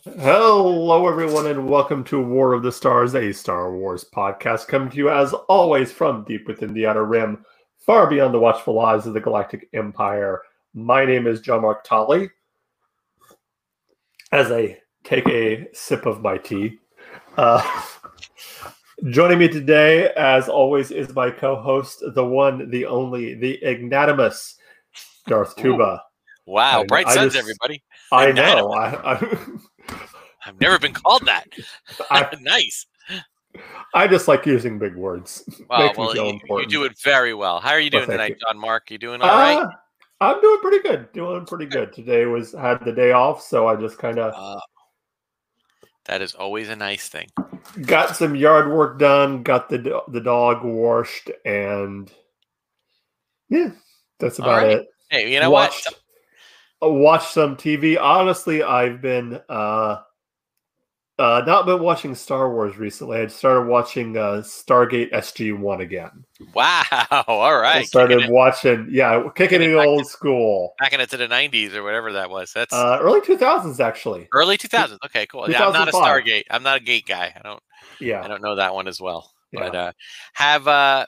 Hello, everyone, and welcome to War of the Stars, a Star Wars podcast, coming to you as always from deep within the Outer Rim, far beyond the watchful eyes of the Galactic Empire. My name is John Mark Tolley. As I take a sip of my tea, uh, joining me today, as always, is my co-host, the one, the only, the ignatimus Darth Tuba. Wow, I- bright I suns, just- everybody. I know. I, I, I've never been called that. I- nice. I just like using big words. Wow, well, you, you do it very well. How are you doing thank tonight, you. John Mark? You doing all right? Uh, I'm doing pretty good. Doing pretty good. Today was had the day off, so I just kind of Uh, that is always a nice thing. got some yard work done, got the the dog washed, and yeah, that's about right. it. Hey, you know watched, what? Uh, watched some TV. Honestly, I've been uh, uh, not been watching Star Wars recently. I started watching uh, Stargate SG One again. Wow. All right, I started Kicking it, watching, yeah, kicking kicking it it back old school. backing it to the 90s or whatever that was. That's Uh, early 2000s, actually. early 2000s. Okay, cool. Yeah, I'm not a Stargate. I'm not a gate guy. I don't. Yeah, I don't know that one as well. Yeah. But uh, have uh,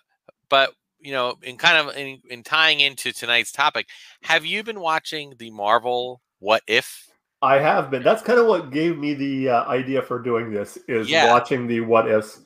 but you know, in kind of in, in tying into tonight's topic, have you been watching the Marvel What If? I have been. That's kind of what gave me the uh, idea for doing this is Yeah. watching the what ifs.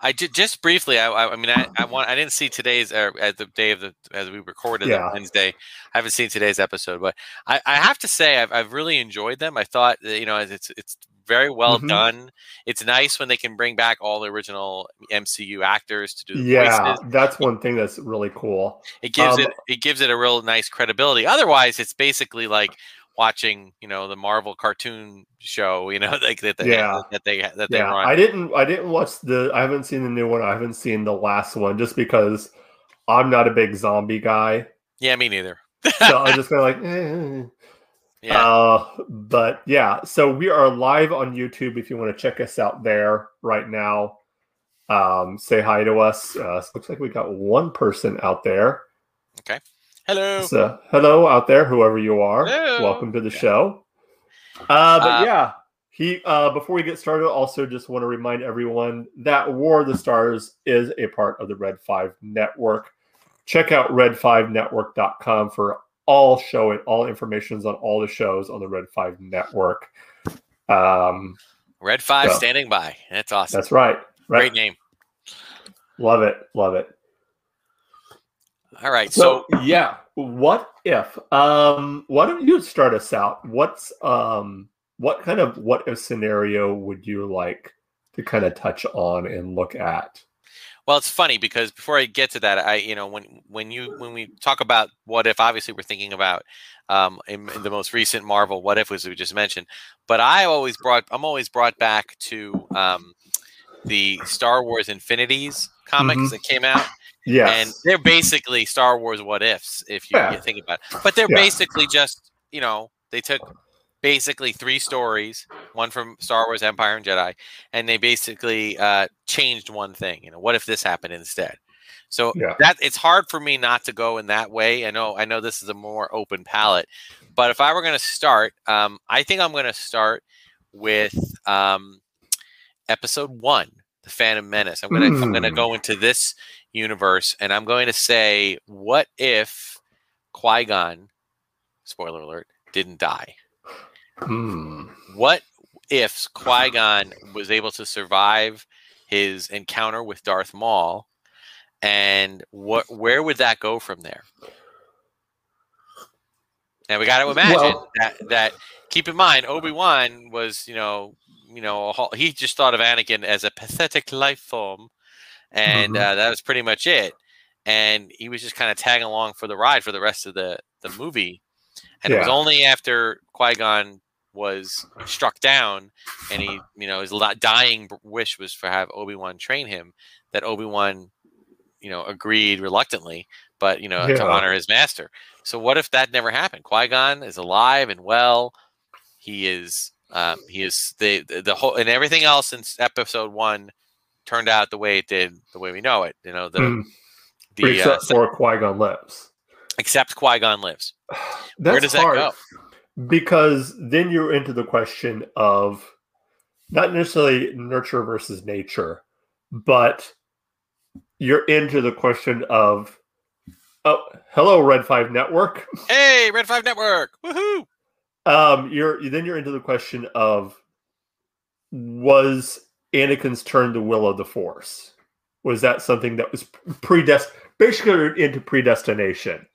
I ju- just briefly. I, I, I mean, I, I want. I didn't see today's uh, as the day of the as we recorded Yeah. on Wednesday. I haven't seen today's episode, but I, I have to say I've, I've really enjoyed them. I thought you know it's it's very well Mhm. done. It's nice when they can bring back all the original MCU actors to do the Yeah, voices. that's one thing that's really cool. It gives Um, it it gives it a real nice credibility. Otherwise, it's basically like watching you know the Marvel cartoon show. You know, like that they Yeah. that they that they Yeah, run. I didn't. I didn't watch the. I haven't seen the new one. I haven't seen the last one just because I'm not a big zombie guy. yeah, me neither. So I'm just kind of like, eh. Yeah. Uh, but yeah, so we are live on YouTube if you want to check us out there right now. Um, say hi to us. Uh, looks like we got one person out there. Okay. Hello. So, hello out there, whoever you are. Hello. Welcome to the show. Uh, but Uh, yeah, he. Uh, before we get started, also just want to remind everyone that War of the Stars is a part of the Red Five Network. Check out red5network.com for all show it all informations on all the shows on the Red Five Network. Um, Red Five so- standing by. That's awesome. that's right. Right. Great name. Love it. Love it. All right. So, So, yeah, what if? Um, why don't you start us out? What's um, what kind of what if scenario would you like to kind of touch on and look at? Well, it's funny because before I get to that, I you know when when you when we talk about what if, obviously we're thinking about um in, in the most recent Marvel what if was we just mentioned, but I always brought I'm always brought back to um the Star Wars Infinities comics Mhm. that came out. Yeah, and they're basically Star Wars what ifs if you, Yeah. you think about it. But they're Yeah. basically just you know they took basically three stories, one from Star Wars Empire and Jedi, and they basically uh, changed one thing. You know, what if this happened instead? So Yeah. that it's hard for me not to go in that way. I know I know this is a more open palette, but if I were going to start, um, I think I'm going to start with um, episode one, the Phantom Menace. I'm gonna I'm gonna Hmm. go into this universe, and I'm going to say, what if Qui Gon, spoiler alert, didn't die? Hmm. What if Qui Gon was able to survive his encounter with Darth Maul, and what where would that go from there? Now we got to imagine Well- that that keep in mind Obi Wan was you know you know he just thought of Anakin as a pathetic life form, and Mhm. uh, that was pretty much it. And he was just kind of tagging along for the ride for the rest of the the movie. And it was only after Qui Gon was struck down, and he you know his dying wish was for have Obi Wan train him, that Obi Wan you know agreed reluctantly, but you know Yeah. to honor his master. So what if that never happened? Qui Gon is alive and well. He is um, he is the, the the whole and everything else in s- episode one turned out the way it did, the way we know it. You know the Hmm. the uh, Except for Qui Gon lives. except Qui Gon lives. That's Where does that hard. go? Because then you're into the question of not necessarily nurture versus nature, but you're into the question of oh hello red 5 network Hey, Red Five Network! Woohoo! um you're then you're into the question of was anakin's turn the will of the force was that something that was predestined basically into predestination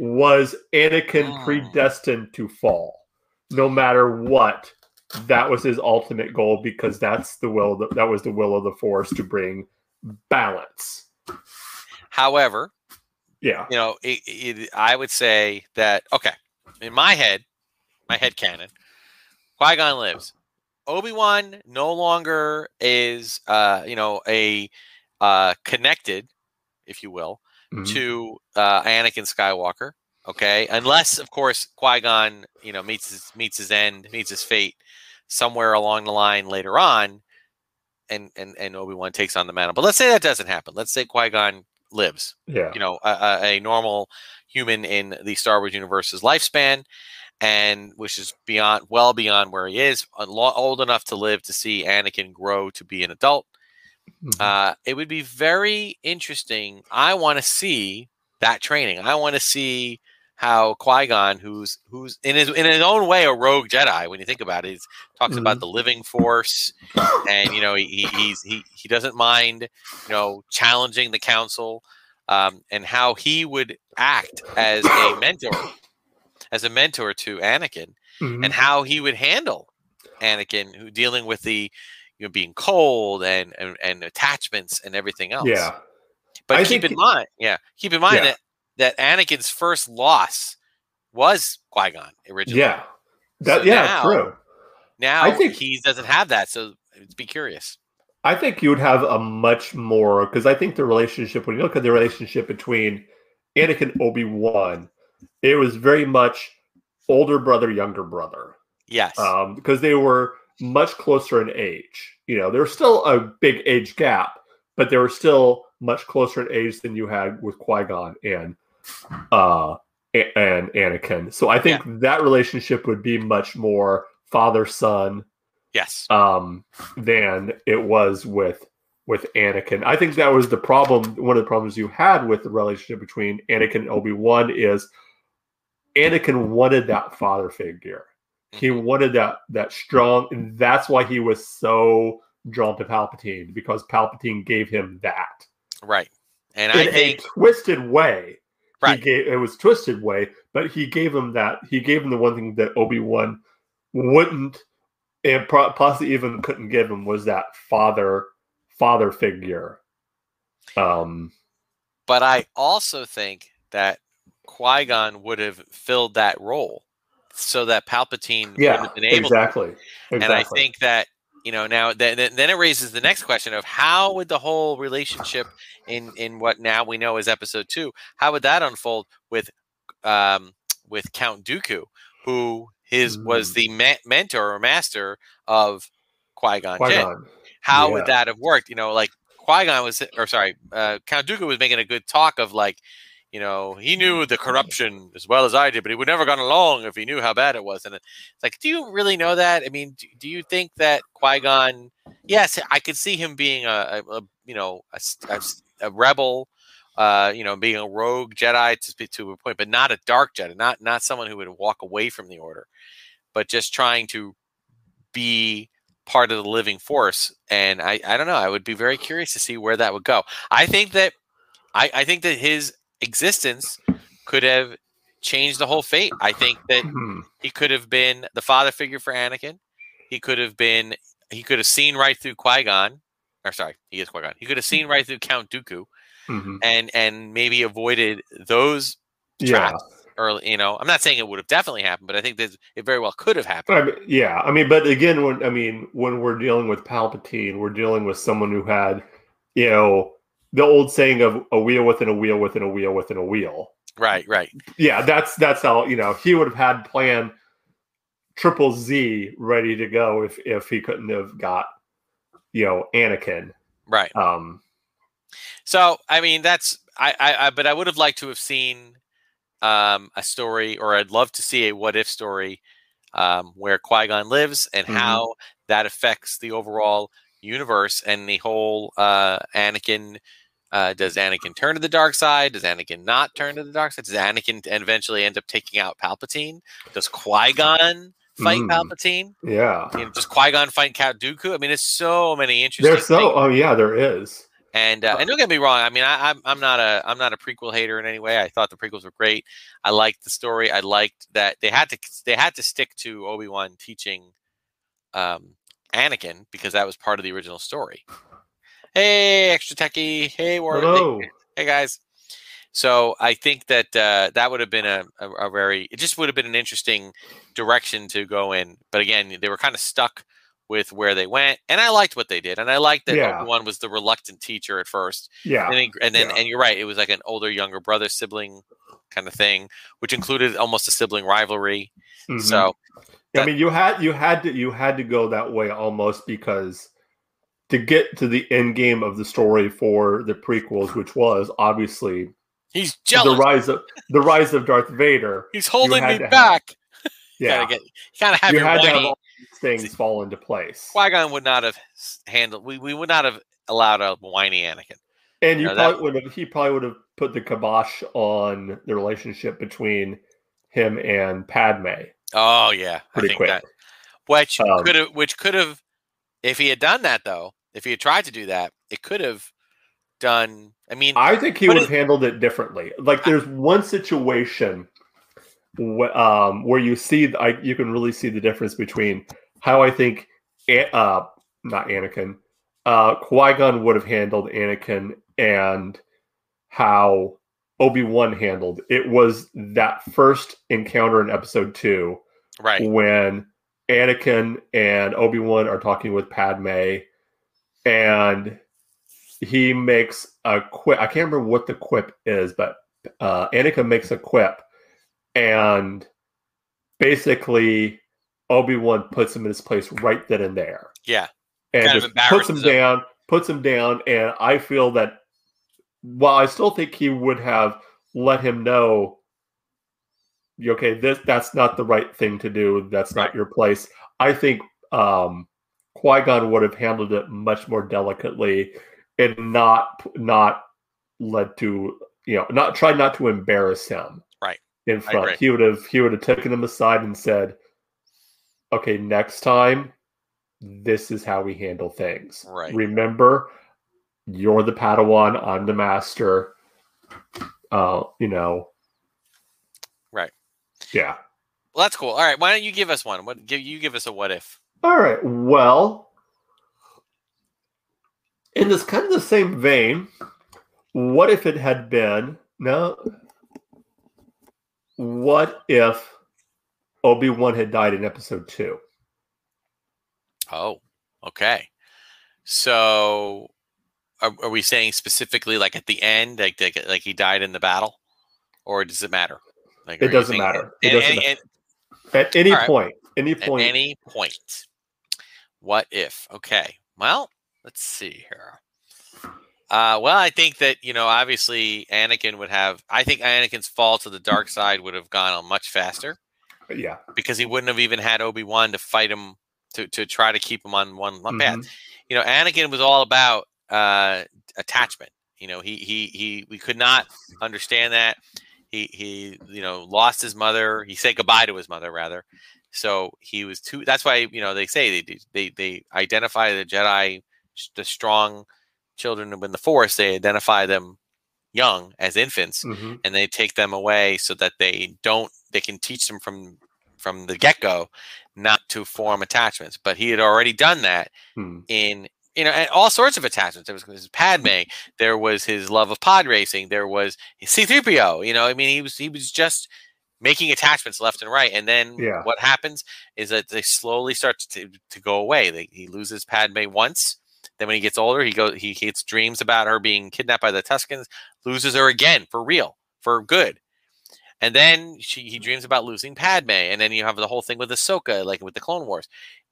was anakin Hmm. predestined to fall no matter what that was his ultimate goal because that's the will the, that was the will of the force to bring balance However, yeah you know, it, it, I would say that okay, in my head, my head canon, Qui Gon lives. Obi Wan no longer is, uh, you know, a uh, connected, if you will, Mhm. to uh, Anakin Skywalker. Okay, unless of course Qui Gon, you know, meets his meets his end, meets his fate somewhere along the line later on, and and and Obi Wan takes on the mantle. But let's say that doesn't happen. Let's say Qui Gon lives yeah you know a, a, a normal human in the Star Wars universe's lifespan, and which is beyond well beyond where he is, a old enough to live to see Anakin grow to be an adult. Mhm. Uh, it would be very interesting. I want to see that training. I want to see how Qui Gon, who's who's in his in his own way a rogue Jedi, when you think about it, he talks about the living force, and you know he, he he's he he doesn't mind you know challenging the council, um, and how he would act as a mentor, as a mentor to Anakin, Mhm. and how he would handle Anakin, who dealing with the you know being cold and and, and attachments and everything else. yeah But I keep think- in mind, yeah, keep in mind Yeah. that that Anakin's first loss was Qui Gon originally. Yeah. That So yeah, now- true. Now I think- he doesn't have that, so be curious. I think you would have a much more because I think the relationship when you look at the relationship between Anakin and Obi Wan, it was very much older brother, younger brother. Yes. Um, because they were much closer in age. You know, there's still a big age gap, but they were still much closer in age than you had with Qui Gon and uh and Anakin. So I think that relationship would be much more father son yes. um, than it was with with Anakin. I think that was the problem. One of the problems you had with the relationship between Anakin and Obi Wan is Anakin wanted that father figure. He Mhm. wanted that that strong, and that's why he was so drawn to Palpatine because Palpatine gave him that Right. And in I think a twisted way. Right. He gave it was twisted way, but he gave him that. He gave him the one thing that Obi Wan wouldn't, and pro- possibly even couldn't give him was that father father figure. Um. but I also think that Qui Gon would have filled that role so that Palpatine Yeah. have been able to Exactly. Exactly. And I think that you know now then then then it raises the next question of how would the whole relationship in in what now we know is episode two how would that unfold with um with Count Dooku who his was Mm. the ma- mentor or master of Qui Gon Jinn. How yeah. would that have worked? You know, like Qui Gon was, or sorry, uh, Count Dooku was making a good talk of like, you know, he knew the corruption as well as I did, but he would never gone along if he knew how bad it was. And it's like, do you really know that? I mean, do, do you think that Qui Gon? Yes, I could see him being a, a, a you know, a rebel. Uh, you know, being a rogue Jedi to speak to a point, but not a dark Jedi, not not someone who would walk away from the Order, but just trying to be part of the living force. And I, I don't know. I would be very curious to see where that would go. I think that I, I think that his existence could have changed the whole fate. I think that Mhm. he could have been the father figure for Anakin. He could have been he could have seen right through Qui Gon. Or sorry, he is Qui Gon. He could have seen right through Count Dooku Mhm. and and maybe avoided those Yeah. traps early. You know, I'm not saying it would have definitely happened, but I think that it very well could have happened. I mean, yeah, I mean, but again, when I mean, when we're dealing with Palpatine, we're dealing with someone who had, you know, the old saying of a wheel within a wheel within a wheel within a wheel. Right, right. Yeah, that's that's how you know he would have had plan triple Z ready to go if if he couldn't have got, you know, Anakin. Right. Um, So I mean, that's I, I, I but I would have liked to have seen um, a story, or I'd love to see a what if story um, where Qui Gon lives and Mhm. how that affects the overall universe and the whole uh, Anakin. Uh, does Anakin turn to the dark side? Does Anakin not turn to the dark side? Does Anakin eventually end up taking out Palpatine? Does Qui Gon fight Mm. Palpatine? Yeah. You know, does Qui Gon fight Count Dooku? I mean, there's so many interesting. There's so things. oh yeah, there is. And uh, and don't get me wrong. I mean, I, I'm I'm not a I'm not a prequel hater in any way. I thought the prequels were great. I liked the story. I liked that they had to they had to stick to Obi Wan teaching um, Anakin because that was part of the original story. Hey, extra techie. Hey, Warren. Hello. Hey, guys. So I think that uh, that would have been a, a, a very it just would have been an interesting direction to go in. But again, they were kind of stuck with where they went, and I liked what they did, and I liked that Yeah. Wan was the reluctant teacher at first, Yeah. and then, and, then Yeah. and you're right, it was like an older younger brother sibling kind of thing, which included almost a sibling rivalry. Mhm. So I mean, you had you had to you had to go that way almost because to get to the end game of the story for the prequels, which was obviously he's the rise of the rise of Darth Vader. he's holding me to have- back. Yeah, Gotta get, you gotta have you your had to have whiny. all these things fall into place, Qui Gon would not have handled. We, we would not have allowed a whiny Anakin. and you No, that- probably would have. He probably would have put the kibosh on the relationship between him and Padme. Oh yeah, I Pretty think quick. that which Um, could have which could have if he had done that though, if he had tried to do that, it could have done. I mean, I think he would have handled it differently. Like, there's one situation wh- um, where you see, I, you can really see the difference between how I think, uh, not Anakin, uh, Qui Gon would have handled Anakin and how Obi Wan handled. It was that first encounter in Episode Two right? when Anakin and Obi Wan are talking with Padme, and he makes a quip. I can't remember what the quip is, but uh, Anakin makes a quip, and basically Obi Wan puts him in his place right then and there, Yeah, and Kind just puts him him. down, puts him down, and I feel that while I still think he would have let him know okay, this that's not the right thing to do. That's not your place. I think um, Qui Gon would have handled it much more delicately and not not led to you know not tried not to embarrass him Right. in front. He would have he would have taken him aside and said, "Okay, next time, this is how we handle things. Right. Remember, you're the Padawan. I'm the master. Uh, you know, Right. yeah." Well, that's cool. All right, why don't you give us one? What give you give us a what if? All right. Well, in this kind of the same vein, what if it had been no? What if Obi Wan had died in Episode Two? Oh, okay. So, are, are we saying specifically like at the end, like, like like he died in the battle, or does it matter? Like, It doesn't matter. It doesn't matter. At any right. point, any at point, any point. What if? Okay. Well, let's see here. Uh, well, I think that you know, obviously, Anakin would have. I think Anakin's fall to the dark side would have gone on much faster yeah. because he wouldn't have even had Obi Wan to fight him to to try to keep him on one path. Mhm. You know, Anakin was all about uh, attachment. You know, he he he. We could not understand that. He he. You know, lost his mother. He said goodbye to his mother rather. So he was too. That's why you know they say they they they identify the Jedi, the strong children in the Force. They identify them young as infants, Mhm. and they take them away so that they don't. They can teach them from from the get go not to form attachments. But he had already done that Hmm. in you know and all sorts of attachments. There was his Padme. There was his love of pod racing. There was C-3PO. You know, I mean, he was he was just making attachments left and right. And then Yeah. what happens is that they slowly start to, to go away. They, he loses Padme once. Then when he gets older, he goes he gets dreams about her being kidnapped by the Tuscans, loses her again for real, for good. And then she, he dreams about losing Padme, and then you have the whole thing with Ahsoka, like with the Clone Wars,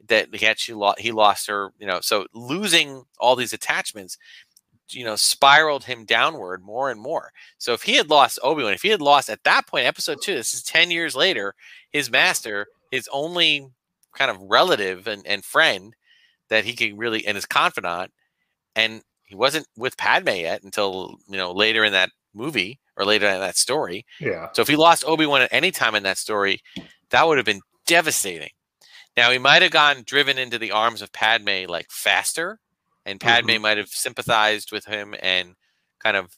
that he actually lost. He lost her, you know. So losing all these attachments, you know, spiraled him downward more and more. So if he had lost Obi Wan, if he had lost at that point, Episode Two, this is ten years later, his master his only kind of relative and, and friend that he could really and his confidant, and he wasn't with Padme yet until you know later in that movie or later in that story. Yeah. So if he lost Obi Wan at any time in that story, that would have been devastating. Now he might have gone driven into the arms of Padme like faster, and Padme Mhm. might have sympathized with him and kind of,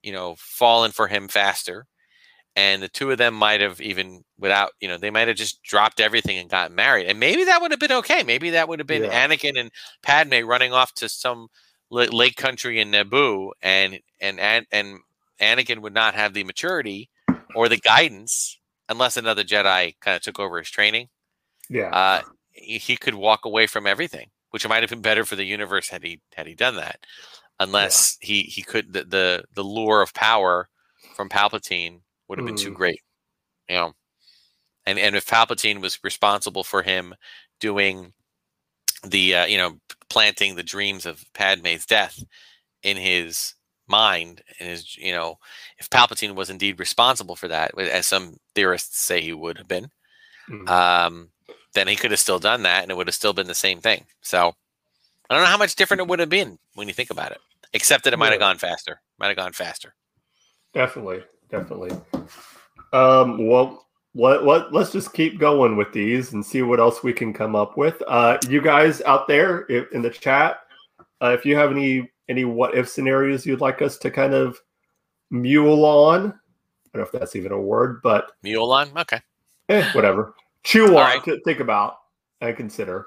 you know, fallen for him faster. And the two of them might have even without, you know, they might have just dropped everything and got married. And maybe that would have been okay. Maybe that would have been Yeah. Anakin and Padme running off to some la- lake country in Naboo, and and and and Anakin would not have the maturity or the guidance unless another Jedi kind of took over his training. Yeah. Uh, he, could walk away from everything, which might have been better for the universe had he had he done that. Unless he he could the, the the lure of power from Palpatine would have been too Mm. great, you know. And and if Palpatine was responsible for him doing the uh, you know planting the dreams of Padme's death in his mind and his you know if Palpatine was indeed responsible for that as some theorists say he would have been Mhm. um, then he could have still done that and it would have still been the same thing. So I don't know how much different it would have been when you think about it, except that it might have gone faster. Might have gone faster. Definitely, definitely. Um, well, let, let, let's just keep going with these and see what else we can come up with. Uh, you guys out there in the chat, uh, if you have any any what if scenarios you'd like us to kind of mule on, I don't know if that's even a word, but mule on, Okay. eh, whatever. Chew on, right. to think about, and consider.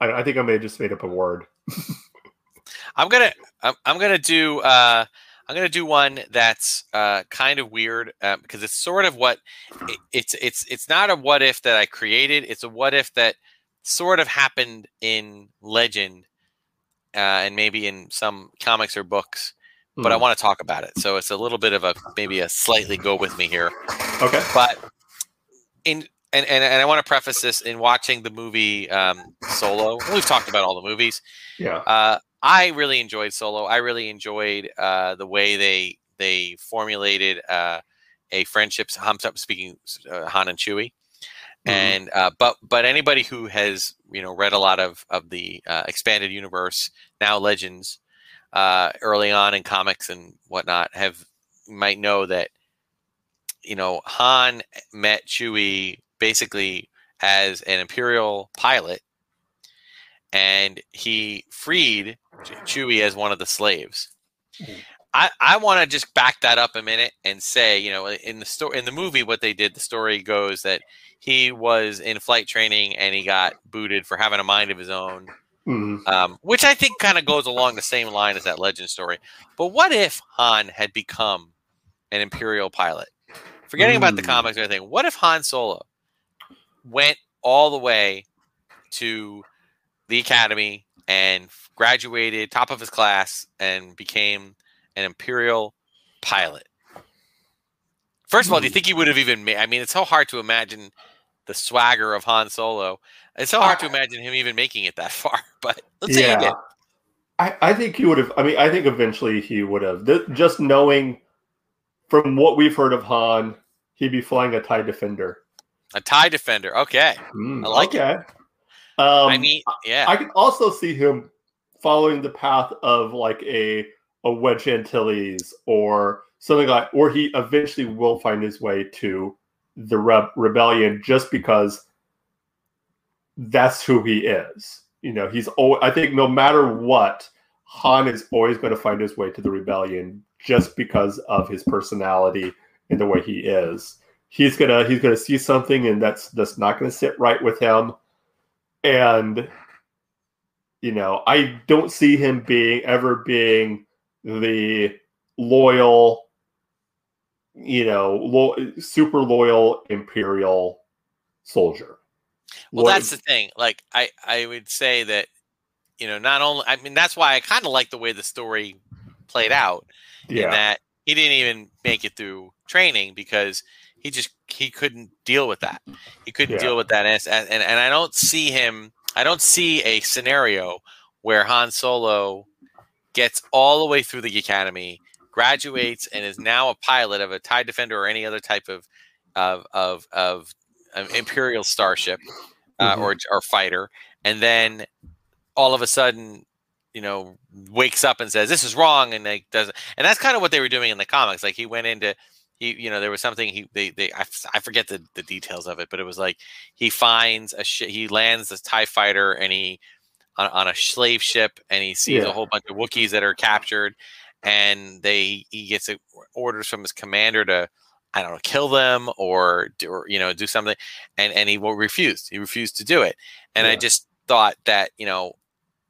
I, I think I may have just made up a word. I'm gonna I'm, I'm gonna do uh I'm gonna do one that's uh kind of weird uh, because it's sort of what it, it's it's it's not a what if that I created. It's a what if that sort of happened in legend uh, and maybe in some comics or books. But I Hmm. want to talk about it, so it's a little bit of a maybe a slightly go with me here. okay. but in and, and, and I want to preface this in watching the movie um, Solo. We've talked about all the movies. Yeah. Uh, I really enjoyed Solo. I really enjoyed uh, the way they they formulated uh, a friendship. I'm speaking uh, Han and Chewie, Mhm. and uh, but but anybody who has you know read a lot of of the uh, expanded universe now Legends uh, early on in comics and whatnot have might know that you know Han met Chewie basically as an Imperial pilot, and he freed Chewie as one of the slaves. Mhm. I, I want to just back that up a minute and say, you know, in the story in the movie, what they did, the story goes that he was in flight training and he got booted for having a mind of his own, Mhm. um, which I think kind of goes along the same line as that legend story. But what if Han had become an Imperial pilot? Forgetting about the Mm. comics or anything, what if Han Solo went all the way to the academy and graduated top of his class and became an Imperial pilot? First of all, do you Hmm. think he would have even made? I mean, it's so hard to imagine the swagger of Han Solo. It's so hard to imagine him even making it that far. But let's say he yeah. did. I, I think he would have. I mean, I think eventually he would have. Th- just knowing from what we've heard of Han, he'd be flying a TIE Defender. A tie defender. Okay. Hmm, I like it. Um, I mean, yeah. I can also see him following the path of like a a Wedge Antilles or something like, or he eventually will find his way to the Re- rebellion just because that's who he is. You know, he's always, I think no matter what, Han is always going to find his way to the rebellion just because of his personality and the way he is. He's gonna he's gonna see something and that's that's not gonna sit right with him. And you know, I don't see him being ever being the loyal, you know, lo- super loyal imperial soldier. Well, that's the thing. Like, I, I would say that, you know, not only, I mean, that's why I kind of like the way the story played out in that he didn't even make it through training because he just, he couldn't deal with that. He couldn't Yeah. deal with that. And, and, and I don't see him, I don't see a scenario where Han Solo gets all the way through the academy, graduates, and is now a pilot of a TIE Defender or any other type of, of, of, of an Imperial starship uh, Mhm. or or fighter, and then all of a sudden, you know, wakes up and says this is wrong, and like doesn't and that's kind of what they were doing in the comics. Like he went into he, you know, there was something he they they I, forget the the details of it, but it was like he finds a sh- he lands this Tie fighter and he on, on a slave ship and he sees Yeah. a whole bunch of Wookiees that are captured, and they he gets uh, orders from his commander to I don't know kill them or do, or you know do something, and and he will refuse He refused to do it, and I just thought that you know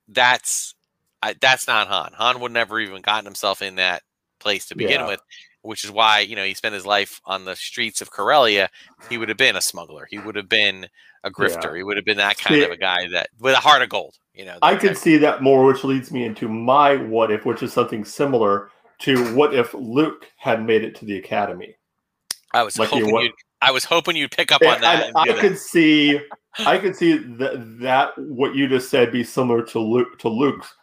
that's I, that's not Han. Han would never even gotten himself in that place to begin Yeah. with, which is why you know he spent his life on the streets of Corellia. He would have been a smuggler. He would have been a grifter. He would have been that kind See- of a guy that with a heart of gold. You know, I could see that more, which leads me into my what if, which is something similar to what if Luke had made it to the academy. I was like you hoping what- you'd. I was hoping you'd pick up on that. and and I could see, I could see that that what you just said be similar to Luke to Luke's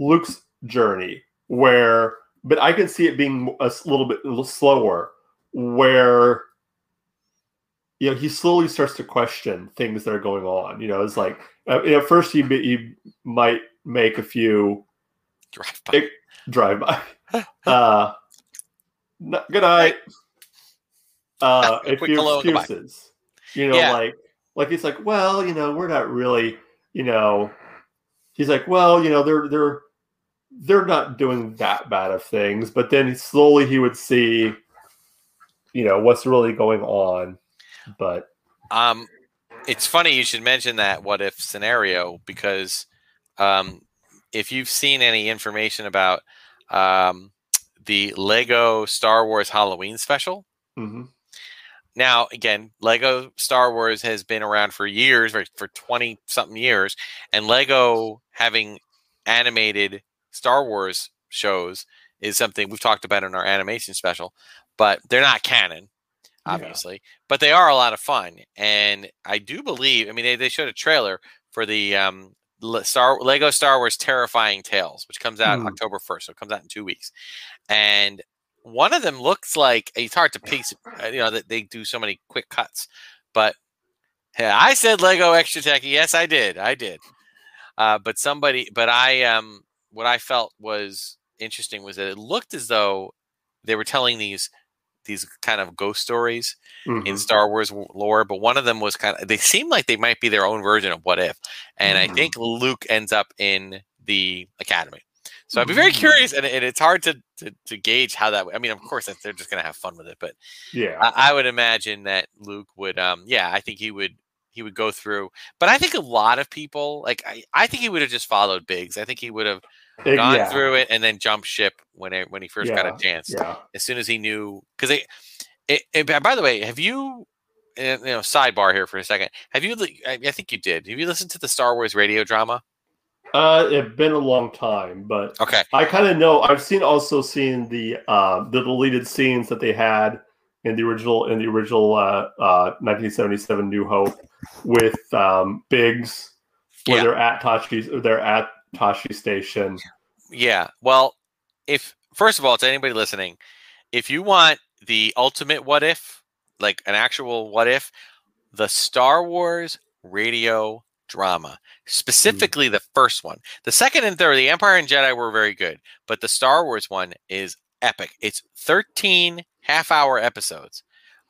Luke's journey, where, but I could see it being a little bit slower, where you know he slowly starts to question things that are going on. You know, it's like at first he be- he might make a few Drive by. It- drive by. Uh, n- good night. Uh, A few hello and goodbye. excuses. You know, Yeah. like like he's like, well, you know, we're not really, you know. He's like, well, you know, they're they're they're not doing that bad of things, but then slowly he would see, you know, what's really going on. But Um, it's funny you should mention that what if scenario because um, if you've seen any information about um, the Lego Star Wars Halloween special, Mm-hmm. now again, Lego Star Wars has been around for years, for for twenty something years, and Lego having animated Star Wars shows is something we've talked about in our animation special, but they're not canon Yeah. obviously, but they are a lot of fun. And I do believe, I mean, they, they showed a trailer for the um, Star Lego Star Wars Terrifying Tales, which comes out Hmm. October 1st. So it comes out in two weeks. And one of them looks like it's hard to piece, uh, you know, that they do so many quick cuts. But yeah, I said Lego Extra Techie. Yes, I did. I did. Uh, but somebody, but I, um, what I felt was interesting was that it looked as though they were telling these these kind of ghost stories in Mhm. Star Wars lore, but one of them was kind of they seem like they might be their own version of What If, and I Mhm. think Luke ends up in the Academy. So I'd be very Mhm. curious, and, and it's hard to, to to gauge how that. I mean, of course, they're just going to have fun with it, but yeah, I, I would imagine that Luke would. Um, yeah, I think he would. He would go through, but I think a lot of people like. I, I think he would have just followed Biggs. I think he would have It- gone yeah, through it and then jumped ship when it, when he first got a chance yeah. as soon as he knew because it, it, by the way have you you know sidebar here for a second have you I, think you did have you listened to the star wars radio drama Uh, it's been a long time, but okay I kind of know. I've seen also seen the uh, the deleted scenes that they had in the original in the original uh, uh, 1977 New Hope with um, Biggs, where Yeah. they're at Tosche's they're at Tosche Station. yeah well if first of all to anybody listening if you want the ultimate what if like an actual what if the star wars radio drama specifically the first one. The second and third the empire and jedi were very good but the star wars one is epic. It's 13 half hour episodes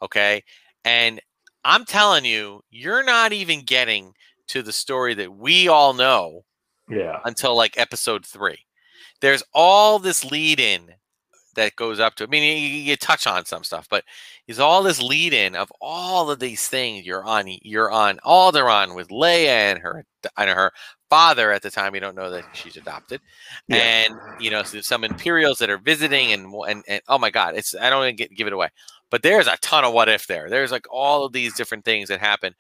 okay? And i'm telling you you're not even getting to the story that we all know Yeah, until like episode three. There's all this lead in that goes up to. I mean, you, you touch on some stuff, but there's all this lead in of all of these things you're on. You're on Alderaan with Leia and her and her father at the time. You don't know that she's adopted, Yeah. and you know so some Imperials that are visiting, and and, and oh my God, it's I don't to get, give it away, but there's a ton of what if there. There's like all of these different things that happen,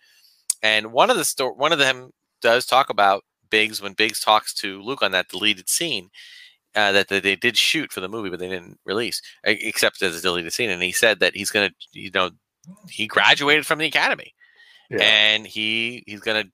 and one of the sto- one of them does talk about Biggs when Biggs talks to Luke on that deleted scene uh, that, that they did shoot for the movie, but they didn't release, except as a deleted scene. And he said that he's gonna, you know, he graduated from the academy, yeah, and he he's gonna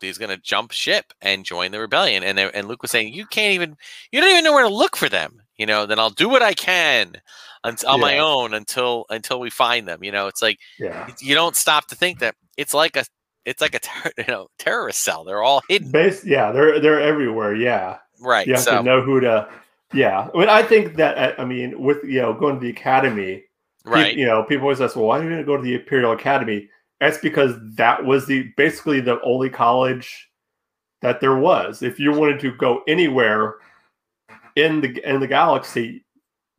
he's gonna jump ship and join the rebellion. And they, and Luke was saying, you can't even, you don't even know where to look for them. You know, then I'll do what I can. on, on my own until until we find them. You know, it's like Yeah. you don't stop to think that it's like a it's like a ter- you know terrorist cell. They're all hidden, Base, yeah, they're they're everywhere. Yeah. right? You have so to know who to. Yeah, I mean, I think that I mean, with you know, going to the academy, right, you know, people always ask, well, why are you going to go to the Imperial Academy? That's because that was the basically the only college that there was. If you wanted to go anywhere in the in the galaxy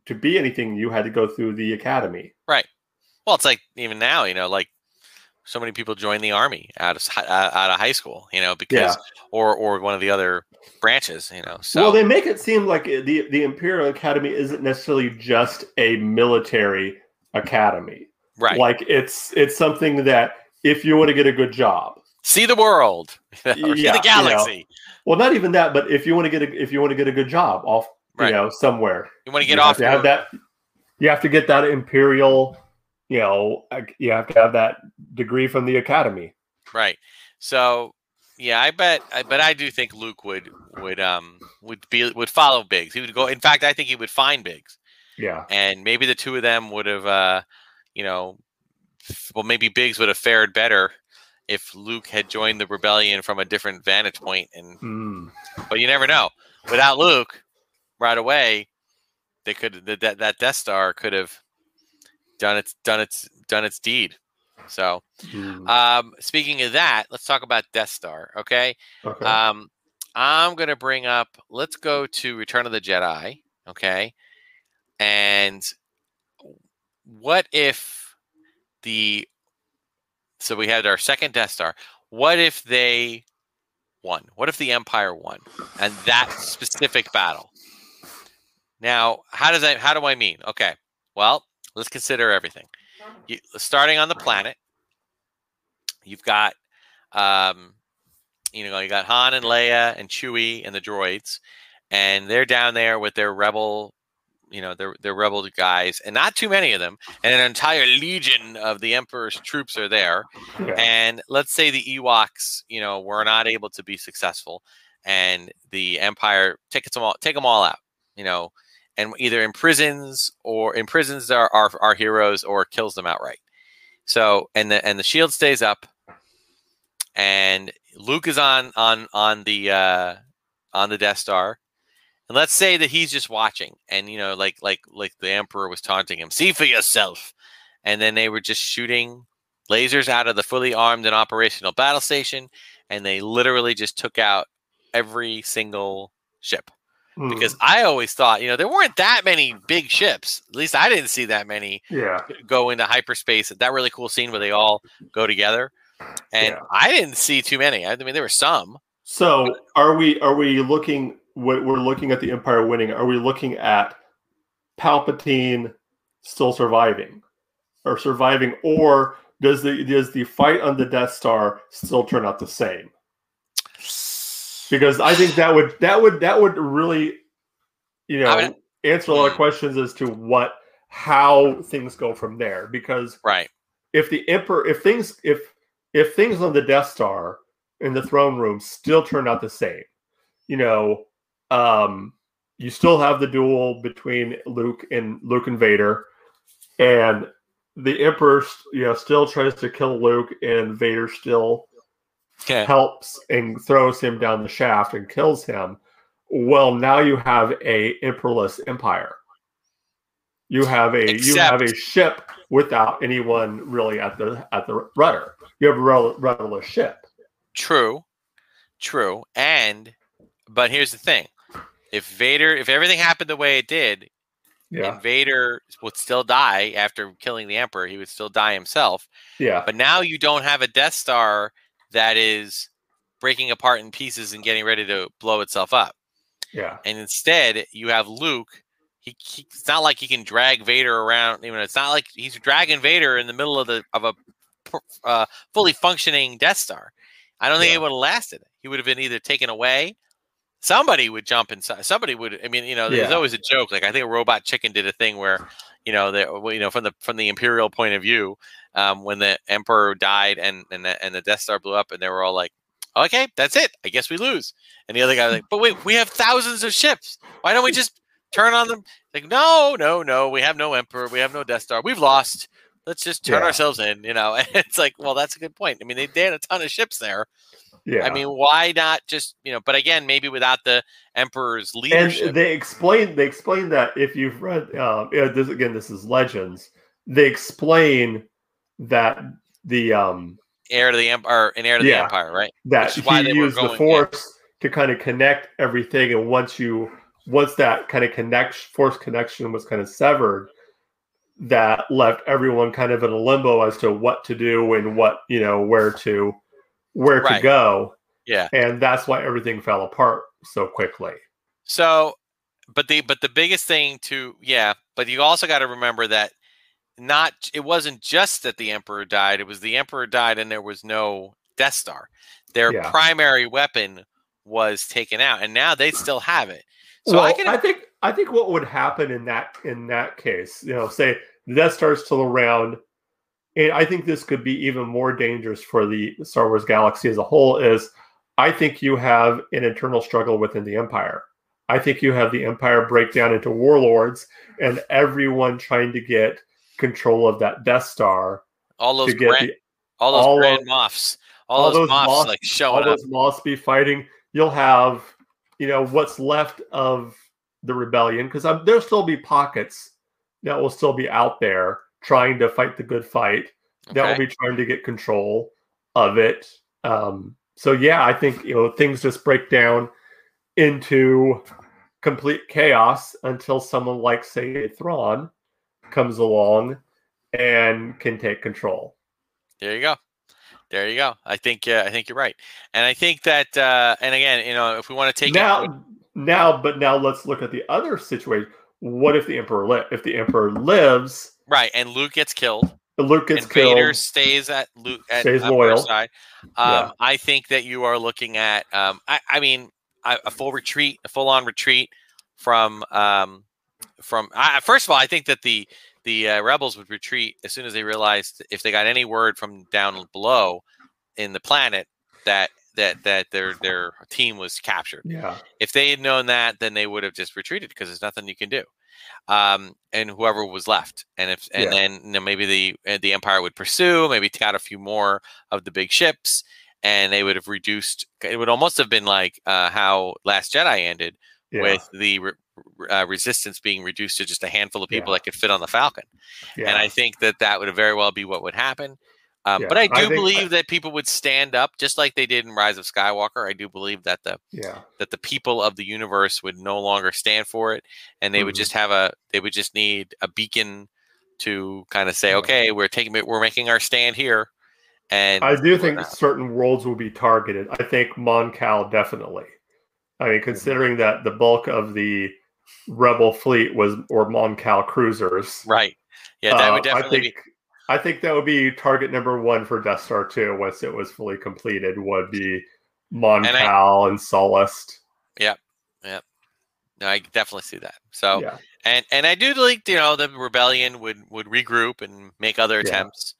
to be anything, you had to go through the academy. Right. Well, it's like even now, you know, like so many people join the army out of out of high school, you know, because or or one of the other branches, you know. So well, they make it seem like the the Imperial Academy isn't necessarily just a military academy. right, Like it's it's something that if you want to get a good job, see the world, or see Yeah, you know. the galaxy. well, not even that, but if you want to get a if you want to get a good job off, Right. you know, somewhere, You want to get you off have to have that. You have to get that Imperial. You know, you have to have that degree from the academy. Right. So yeah, I bet I but I do think Luke would would um would be would follow Biggs. He would go in fact I think he would find Biggs. Yeah, And maybe the two of them would have uh you know well maybe Biggs would have fared better if Luke had joined the rebellion from a different vantage point and Mm. but you never know. Without Luke right away they could that, that Death Star could have done its done its done its deed. So, Mm. um, speaking of that, let's talk about Death Star. Okay, okay. um, I'm gonna bring up. Let's go to Return of the Jedi. Okay, and what if the so we had our second Death Star. What if they won? What if the Empire won and that specific battle? Now, how does that? How do I mean? Okay, well, let's consider everything. You, starting on the planet, you've got, um, you know, you got Han and Leia and Chewie and the droids, and they're down there with their rebel, you know, their their rebel guys, and not too many of them, and an entire legion of the Emperor's troops are there. yeah. And let's say the Ewoks, you know, were not able to be successful, and the Empire takes them all, take them all out, you know, and either imprisons or imprisons our, our our heroes or kills them outright. So and the and the shield stays up, and Luke is on on on the uh, on the Death Star, and let's say that he's just watching, and you know, like like like the Emperor was taunting him, "See for yourself," and then they were just shooting lasers out of the fully armed and operational battle station, and they literally just took out every single ship. Mm. Because I always thought, you know, there weren't that many big ships. At least I didn't see that many yeah, go into hyperspace. That really cool scene where they all go together, and Yeah. I didn't see too many. I mean, there were some. So are we are we looking we're looking at the Empire winning, are we looking at Palpatine still surviving? Or surviving or does the does the fight on the Death Star still turn out the same? Because I think that would that would that would really you know would- answer a lot of Hmm. questions as to what how things go from there because Right. if the emperor if things if if things on the death star in the throne room still turn out the same you know um you still have the duel between luke and luke and vader and the emperor you know still tries to kill luke and vader still Okay. helps and throws him down the shaft and kills him well now you have a emperorless empire you have a you have a ship without anyone really at the at the rudder you have a rudderless ship True. True. And but here's the thing. If Vader if everything happened the way it did, yeah and Vader would still die after killing the Emperor, he would still die himself. yeah But now you don't have a Death Star that is breaking apart in pieces and getting ready to blow itself up. yeah And instead, you have Luke. He, he it's not like he can drag Vader around. You know, it's not like he's dragging Vader in the middle of the of a uh, fully functioning Death Star. I don't think Yeah. it would have lasted. He would have been either taken away. Somebody would jump inside. Somebody would. I mean, you know, there's Yeah. always a joke. Like I think a Robot Chicken did a thing where, you know, well, you know, from the from the Imperial point of view, um, when the Emperor died and and the, and the Death Star blew up, and they were all like, "Okay, that's it. I guess we lose." And the other guy was like, "But wait, we have thousands of ships. Why don't we just turn on them. Like, no, no, no. We have no emperor. We have no Death Star. We've lost. Let's just turn Yeah. ourselves in. You know, and it's like, well, that's a good point. I mean, they, they had a ton of ships there. Yeah. I mean, why not just you know? But again, maybe without the emperor's leadership. and they explain they explain that if you've read um yeah, this again this is legends they explain that the um heir to the empire, an heir to the empire, right? that Which is why he they used the going- yeah. force to kind of connect everything and once you once that kind of connection force connection was kind of severed that left everyone kind of in a limbo as to what to do and what you know where to where to Right. go Yeah. and that's why everything fell apart so quickly So, but the but the biggest thing to yeah, but you also got to remember that not it wasn't just that the emperor died; it was the emperor died and there was no Death Star. Their Yeah. primary weapon was taken out, and now they still have it. So well, I can I, think I think what would happen in that in that case, you know, say the Death Star's still around, and I think this could be even more dangerous for the Star Wars galaxy as a whole. Is I think you have an internal struggle within the Empire. I think you have the Empire break down into warlords, and everyone trying to get control of that Death Star all those grand, the, all those all grand of- moffs, all, all those, moffs moths- like all showing up. those moths be fighting. You'll have, you know, what's left of the rebellion because um, there'll still be pockets that will still be out there trying to fight the good fight. That will be trying to get control of it. Um, so yeah, I think you know things just break down into complete chaos until someone like say a Thrawn comes along and can take control. There you go. There you go. I think uh, I think you're right, and I think that uh, and again, you know, if we want to take it, now now but now let's look at the other situation what if the emperor li- if the emperor lives right, and Luke gets killed, luke gets and killed Vader stays at Luke at Stays Emperor's loyal. side. Um, Yeah. I think that you are looking at, um, I, I mean, a, a full retreat, a full on retreat from um, from. I, first of all, I think that the the uh, rebels would retreat as soon as they realized if they got any word from down below in the planet that that that their their team was captured. yeah If they had known that, then they would have just retreated because there's nothing you can do. Um, and whoever was left, and if and Yeah. then you know, maybe the uh, the empire would pursue, maybe take out a few more of the big ships, and they would have reduced. It would almost have been like uh, how Last Jedi ended, yeah with the re- uh, resistance being reduced to just a handful of people Yeah. that could fit on the Falcon. And I think that that would very well be what would happen. Um, Yeah, But I I do think- believe that people would stand up, just like they did in Rise of Skywalker. I do believe that the yeah that the people of the universe would no longer stand for it, and they would Mhm. just have a they would just need a beacon to kind of say, Yeah. okay, we're taking we're making our stand here. And i do think whatnot. certain worlds will be targeted i think mon cal definitely i mean considering that the bulk of the rebel fleet was or mon cal cruisers right, yeah, that uh, would definitely i think i think that would be target number one for death star 2 once it was fully completed would be mon And I- and Sullust. be. No, I definitely see that. So yeah and and I do think you know the rebellion would would regroup and make other Yeah. attempts,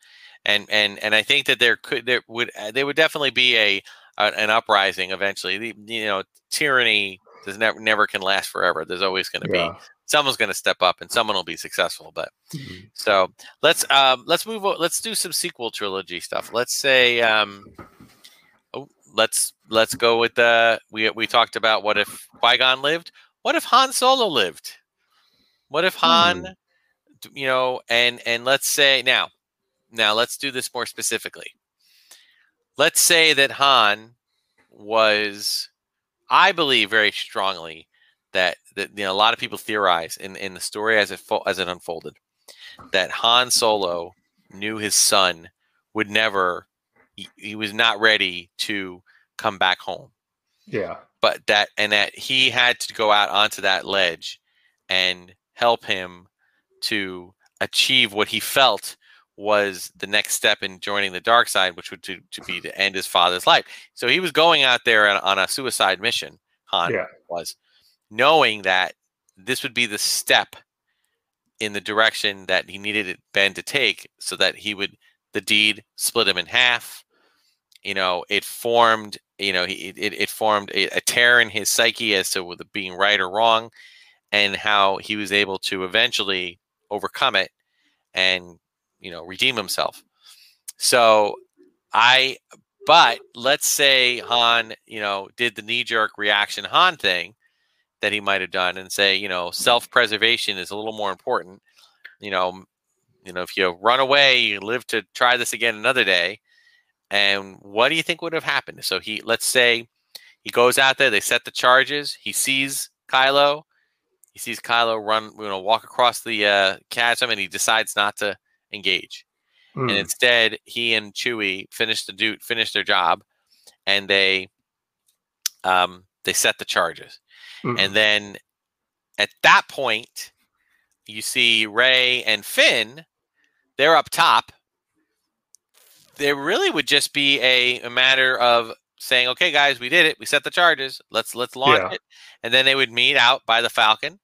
and and and I think that there could there would uh, there would definitely be a, an uprising eventually. The, you know, tyranny does never never can last forever. There's always going to be yeah someone's going to step up and someone will be successful. But Mhm. so let's um let's move. o- Let's do some sequel trilogy stuff. Let's say um. Oh, let's let's go with the we we talked about what if Qui Gon lived. What if Han Solo lived? What if Han, Hmm. you know, and and let's say now, now let's do this more specifically. Let's say that Han was, I believe very strongly that that you know a lot of people theorize in in the story as it fo- as it unfolded that Han Solo knew his son would never, he, he was not ready to come back home. Yeah. But that and that he had to go out onto that ledge and help him to achieve what he felt was the next step in joining the dark side which would to, to be to end his father's life. So he was going out there on, on a suicide mission han Yeah. was knowing that this would be the step in the direction that he needed ben to take so that he would the deed split him in half you know it formed you know he, it, it formed a, a tear in his psyche as to whether being right or wrong and how he was able to eventually overcome it and you know redeem himself. So I but let's say Han, you know, did the knee jerk reaction Han thing that he might have done and say, you know, self preservation is a little more important. You know, you know, if you run away, you live to try this again another day. And what do you think would have happened? So he, let's say, he goes out there. They set the charges. He sees Kylo. He sees Kylo run, you know, walk across the uh, chasm, and he decides not to engage. Mm. And hmm. instead, he and Chewie finish the do finish their job, and they um, they set the charges. Mm. And then at that point, you see Rey and Finn. They're up top. There really would just be a, a matter of saying, "Okay, guys, we did it. We set the charges. Let's let's launch yeah. it." And then they would meet out by the Falcon,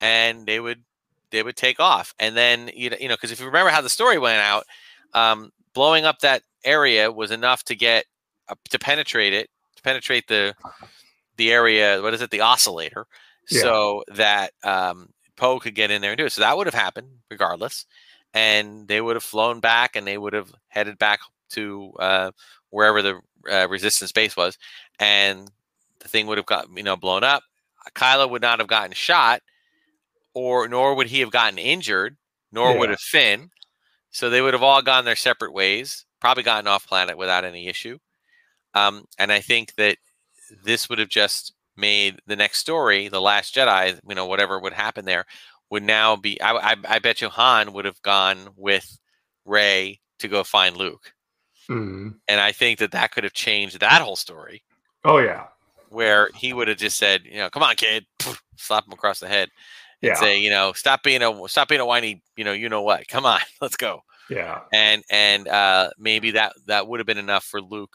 and they would they would take off. And then you know, you know, because if you remember how the story went out, um, blowing up that area was enough to get uh, to penetrate it, to penetrate the the area. What is it? The oscillator, yeah. so that um, Poe could get in there and do it. So that would have happened regardless, and they would have flown back, and they would have headed back to uh, wherever the uh, resistance base was, and the thing would have got you know blown up. Kylo would not have gotten shot, or nor would he have gotten injured, nor yeah. would have Finn. So they would have all gone their separate ways, probably gotten off planet without any issue. Um, and I think that this would have just made the next story, The Last Jedi, you know, whatever would happen there, would now be. I, I, I bet you Han would have gone with Rey to go find Luke. Mm. And I think that that could have changed that whole story. Oh, yeah. Where he would have just said, you know, come on, kid, slap him across the head and yeah. say, you know, stop being a stop being a whiny, you know, you know what? Come on, let's go. Yeah. And and uh, maybe that that would have been enough for Luke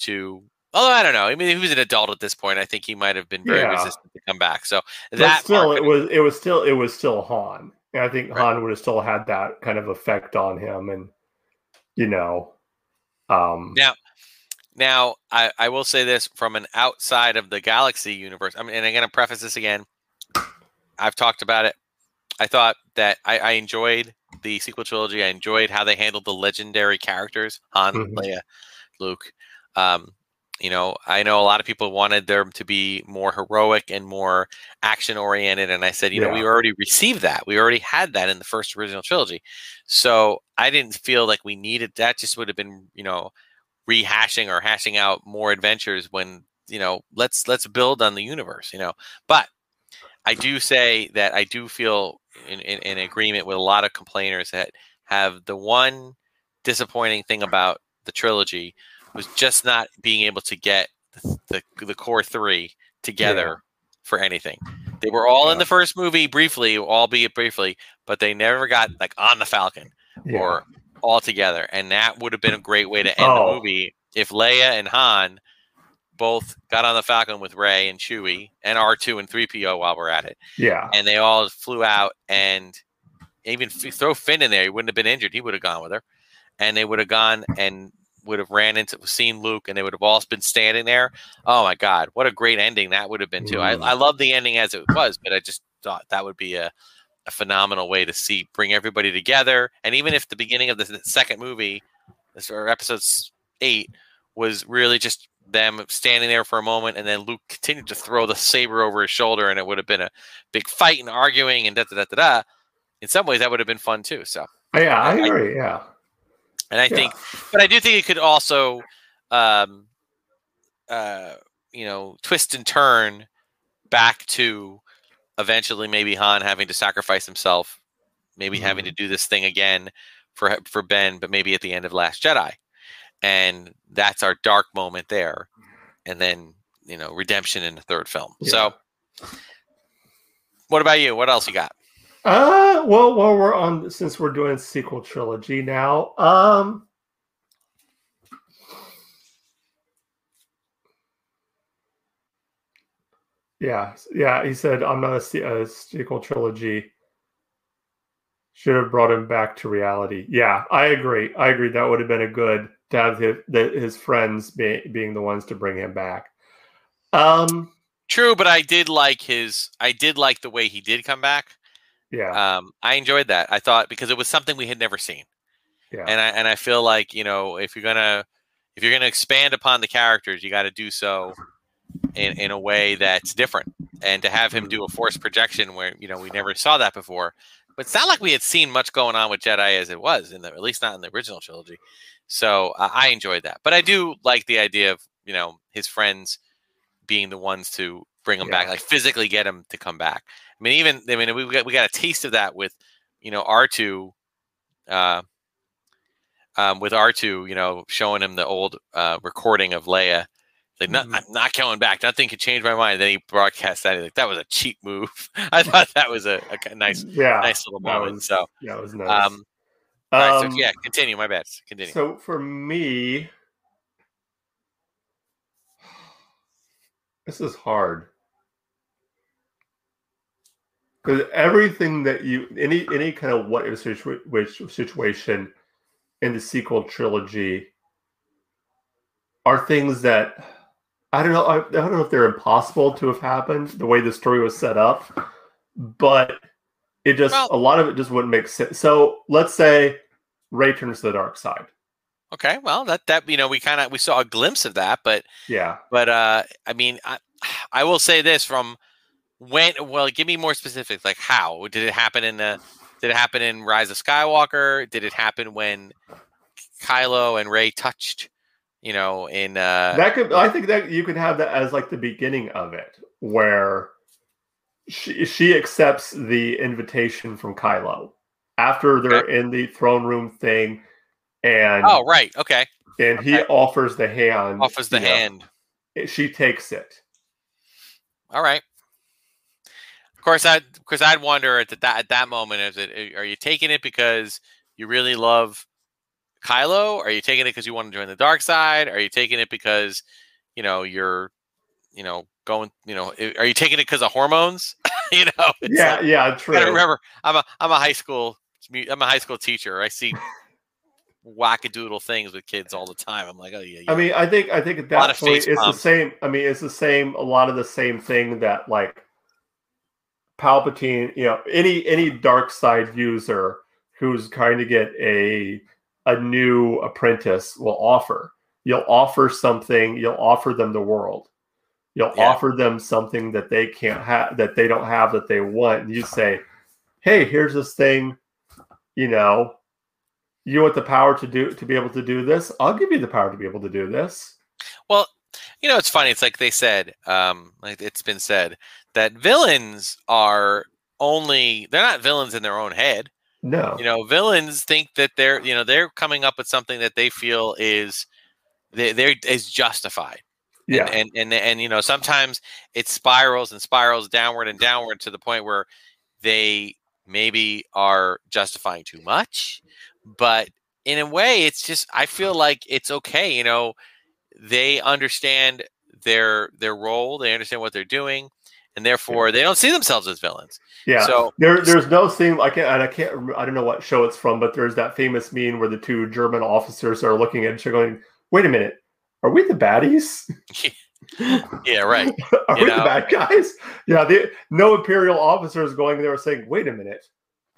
to. Although I don't know. I mean, he was an adult at this point. I think he might have been very yeah. resistant to come back. So but that still, it was it was still it was still Han. And I think right. Han would have still had that kind of effect on him, and you know, um, now now, I, I will say this from an outside of the galaxy universe. I mean, and I'm going to preface this again. I've talked about it. I thought that I, I, enjoyed the sequel trilogy. I enjoyed how they handled the legendary characters Han, mm-hmm. Leia, Luke. Um, you know, I know a lot of people wanted them to be more heroic and more action oriented. And I said, you yeah. know, we already received that. We already had that in the first original trilogy. So I didn't feel like we needed that. Just would have been, you know, rehashing or hashing out more adventures when, you know, let's let's build on the universe, you know. But I do say that I do feel in, in, in, agreement with a lot of complainers that have the one disappointing thing about the trilogy was just not being able to get the, the, core three together yeah. for anything. They were all yeah. in the first movie briefly, albeit briefly, but they never got like on the Falcon yeah. or all together. And that would have been a great way to end oh. the movie if Leia and Han both got on the Falcon with Rey and Chewie and R2 and 3PO while we're at it. Yeah. And they all flew out and even throw Finn in there. He wouldn't have been injured. He would have gone with her. And they would have gone and would have ran into seen Luke and they would have all been standing there. Oh my God, what a great ending that would have been too. Mm. I, I love the ending as it was, but I just thought that would be a, a phenomenal way to see bring everybody together. And even if the beginning of the second movie, or episode eight, was really just them standing there for a moment, and then Luke continued to throw the saber over his shoulder, and it would have been a big fight and arguing and da da da da da. In some ways, that would have been fun too. So yeah, I agree. I, yeah, and I yeah. think, but I do think it could also, um, uh, you know, twist and turn back to eventually maybe Han having to sacrifice himself, maybe mm-hmm. having to do this thing again for for Ben, but maybe at the end of Last Jedi and that's our dark moment there and then you know redemption in the third film yeah. so what about you what else you got uh well while we're on since we're doing sequel trilogy now um yeah yeah he said i'm not a, a sequel trilogy should have brought him back to reality yeah i agree i agree that would have been a good to have his, his friends be, being the ones to bring him back. Um, True, but I did like his. I did like the way he did come back. Yeah. Um, I enjoyed that. I thought because it was something we had never seen. Yeah. And I and I feel like you know if you're gonna if you're gonna expand upon the characters, you got to do so in in a way that's different. And to have him do a force projection where you know we never saw that before, but it's not like we had seen much going on with Jedi as it was in the at least not in the original trilogy. So uh, I enjoyed that, but I do like the idea of you know his friends being the ones to bring him back, like physically get him to come back. I mean, even I mean we got we got a taste of that with you know R two. Uh, um, with R2, you know, showing him the old uh, recording of Leia. Like, not, Mhm. I'm not going back. Nothing could change my mind. Then he broadcast that. He's like, that was a cheap move. I thought that was a nice, yeah. nice little moment. was- so, Yeah, it was nice. um, right, Um, so yeah, continue. My bad. Continue. So for me, this is hard because everything that you any any kind of what if situa- which situation in the sequel trilogy are things that I don't know. I, I don't know if they're impossible to have happened the way the story was set up, but it just Well- a lot of it just wouldn't make sense. So let's say Rey turns to the dark side. okay. Well, that, that, you know, we kind of, we saw a glimpse of that, but, Yeah. but, uh, I mean, I, I will say this from when, well, give me more specifics. Like how did it happen in the, did it happen in Rise of Skywalker? Did it happen when Kylo and Rey touched, you know, in, uh, that could i think that you could have that as like the beginning of it where she she accepts the invitation from kylo after they're in the throne room thing and oh, right. Okay. and he offers the hand Offers the you know, hand. she takes it All right. Of course, I because I'd wonder at that at that moment is it are you taking it because you really love Kylo? Are you taking it because you want to join the dark side? Are you taking it because you know you're you know going you know are you taking it because of hormones? you know, yeah like- yeah I true gotta remember I'm a I'm a high school I'm a high school teacher. I see wackadoodle things with kids all the time. I'm like, oh yeah, yeah. i mean i think i think at that point it's the same i mean it's the same a lot of the same thing that like palpatine you know any any dark side user who's trying to get a a new apprentice will offer you'll offer something you'll offer them the world you'll Yeah. offer them something that they can't have that they don't have that they want and you say hey here's this thing you know you want the power to do to be able to do this i'll give you the power to be able to do this Well, you know, it's funny. It's like they said, um, like it's been said that villains are only they're not villains in their own head. no. You know, villains think that they're you know they're coming up with something that they feel is they they're is justified. And, yeah. and and and you know sometimes it spirals and spirals downward and downward to the point where they maybe are justifying too much. But in a way it's just i feel like it's okay you know. They understand their their role. They understand what they're doing and therefore they don't see themselves as villains yeah so There, there's no scene. I can't, and I can't. I don't know what show it's from, but there's that famous meme where the two German officers are looking at each other, going, "Wait a minute, are we the baddies? yeah right are You we know? the bad guys?" Yeah, the no imperial officers going there saying, "Wait a minute,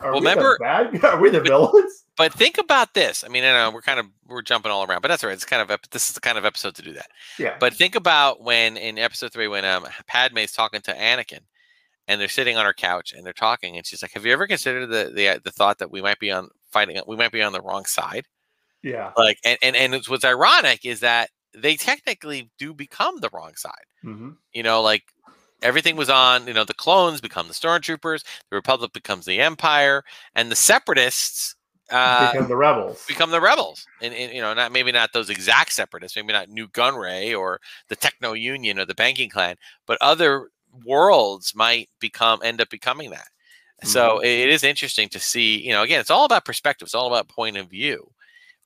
are Well, we remember- the bad? Are we the villains?" but think about this i mean I know we're kind of we're jumping all around but that's all right it's kind of this is the kind of episode to do that Yeah, But think about when in episode three, when um, Padme's talking to Anakin, and they're sitting on her couch and they're talking, and she's like, "Have you ever considered the the, the thought that we might be on fighting? We might be on the wrong side." yeah, Like, and and and it's, what's ironic is that they technically do become the wrong side. hmm You know, like everything was on. You know, the clones become the stormtroopers, the Republic becomes the Empire, and the Separatists. Uh, become the rebels. become the rebels and, and you know not maybe not those exact separatists maybe not nute gunray or the techno union or the banking clan but other worlds might become end up becoming that so it it is interesting to see you know again it's all about perspective it's all about point of view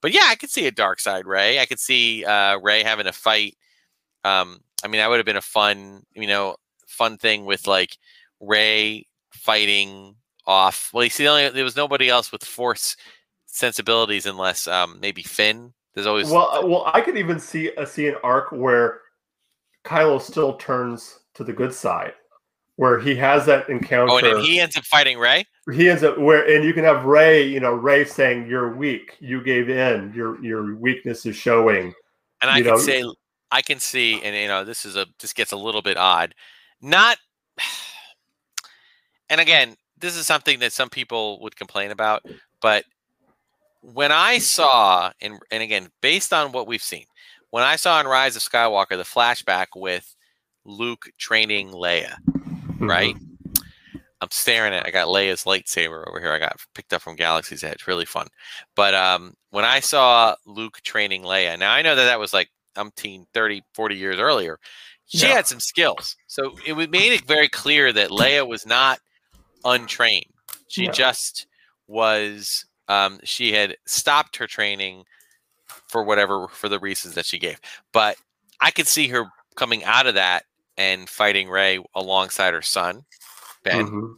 but yeah i could see a dark side rey i could see uh rey having a fight um i mean that would have been a fun you know fun thing with like rey fighting off well you see the only, there was nobody else with force sensibilities unless um maybe finn there's always Well, uh, well, I could even see uh, see an arc where Kylo still turns to the good side, where he has that encounter. Oh, and he ends up fighting Rey. he ends up where, and you can have Rey, you know, Rey saying, "You're weak. You gave in. Your your weakness is showing." And I You can know- say, I can see, and you know, this is a this gets a little bit odd. Not, and again, this is something that some people would complain about, but when I saw, and and again, based on what we've seen, when I saw in Rise of Skywalker the flashback with Luke training Leia, right? I'm staring at. I got Leia's lightsaber over here. I got picked up from Galaxy's Edge. Really fun. But um, when I saw Luke training Leia, now I know that that was like umpteen 30, 40 years earlier. She Yeah. had some skills, so it made it very clear that Leia was not untrained. She No. just was. Um, she had stopped her training for whatever for the reasons that she gave. But I could see her coming out of that and fighting Rey alongside her son Ben. Mhm.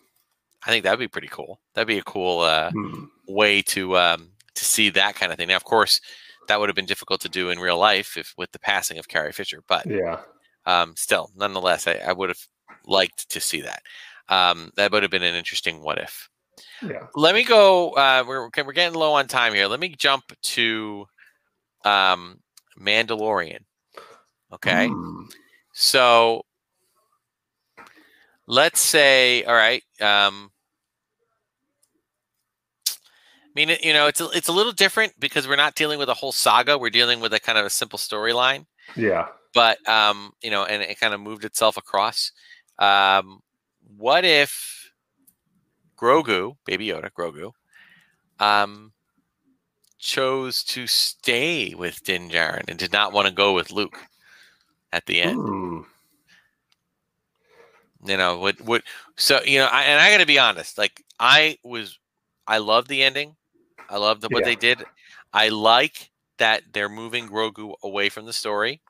I think that'd be pretty cool. That'd be a cool uh, Mhm. way to um, to see that kind of thing. Now, of course, that would have been difficult to do in real life if with the passing of Carrie Fisher, but Yeah. Um, still, nonetheless, I, I would have liked to see that. Um, that would have been an interesting what if. Yeah. Let me go. Uh, we're we're getting low on time here. Let me jump to um, Mandalorian. Okay. Mm. So let's say, all right. Um, I mean, you know, it's a, it's a little different because we're not dealing with a whole saga. We're dealing with a kind of a simple storyline, Yeah. But um, you know, and it kind of moved itself across. Um, what if Grogu, Baby Yoda, Grogu, um, chose to stay with Din Djarin and did not want to go with Luke at the end? Mm. you know what what so you know I, and i gotta be honest like i was i love the ending i love the, what Yeah. they did i like that they're moving grogu away from the story